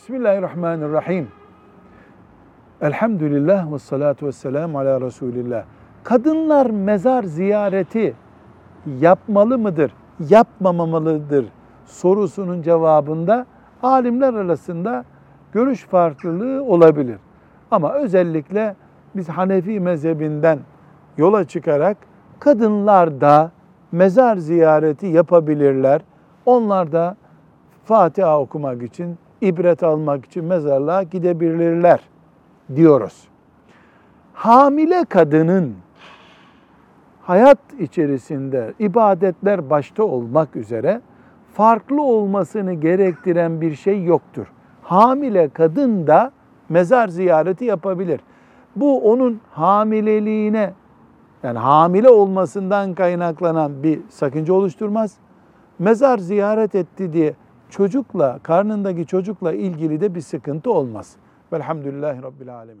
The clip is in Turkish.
Bismillahirrahmanirrahim. Elhamdülillah ve salatu ve selamu ala Resulillah. Kadınlar mezar ziyareti yapmalı mıdır, yapmamalıdır sorusunun cevabında alimler arasında görüş farklılığı olabilir. Ama özellikle biz Hanefi mezhebinden yola çıkarak kadınlar da mezar ziyareti yapabilirler. Onlar da Fatiha okumak için, ibret almak için mezarlığa gidebilirler diyoruz. Hamile kadının hayat içerisinde ibadetler başta olmak üzere farklı olmasını gerektiren bir şey yoktur. Hamile kadın da mezar ziyareti yapabilir. Bu onun hamileliğine yani hamile olmasından kaynaklanan bir sakınca oluşturmaz. Mezar ziyaret etti diye çocukla, karnındaki çocukla ilgili de bir sıkıntı olmaz. Velhamdülillahi Rabbil Alemin.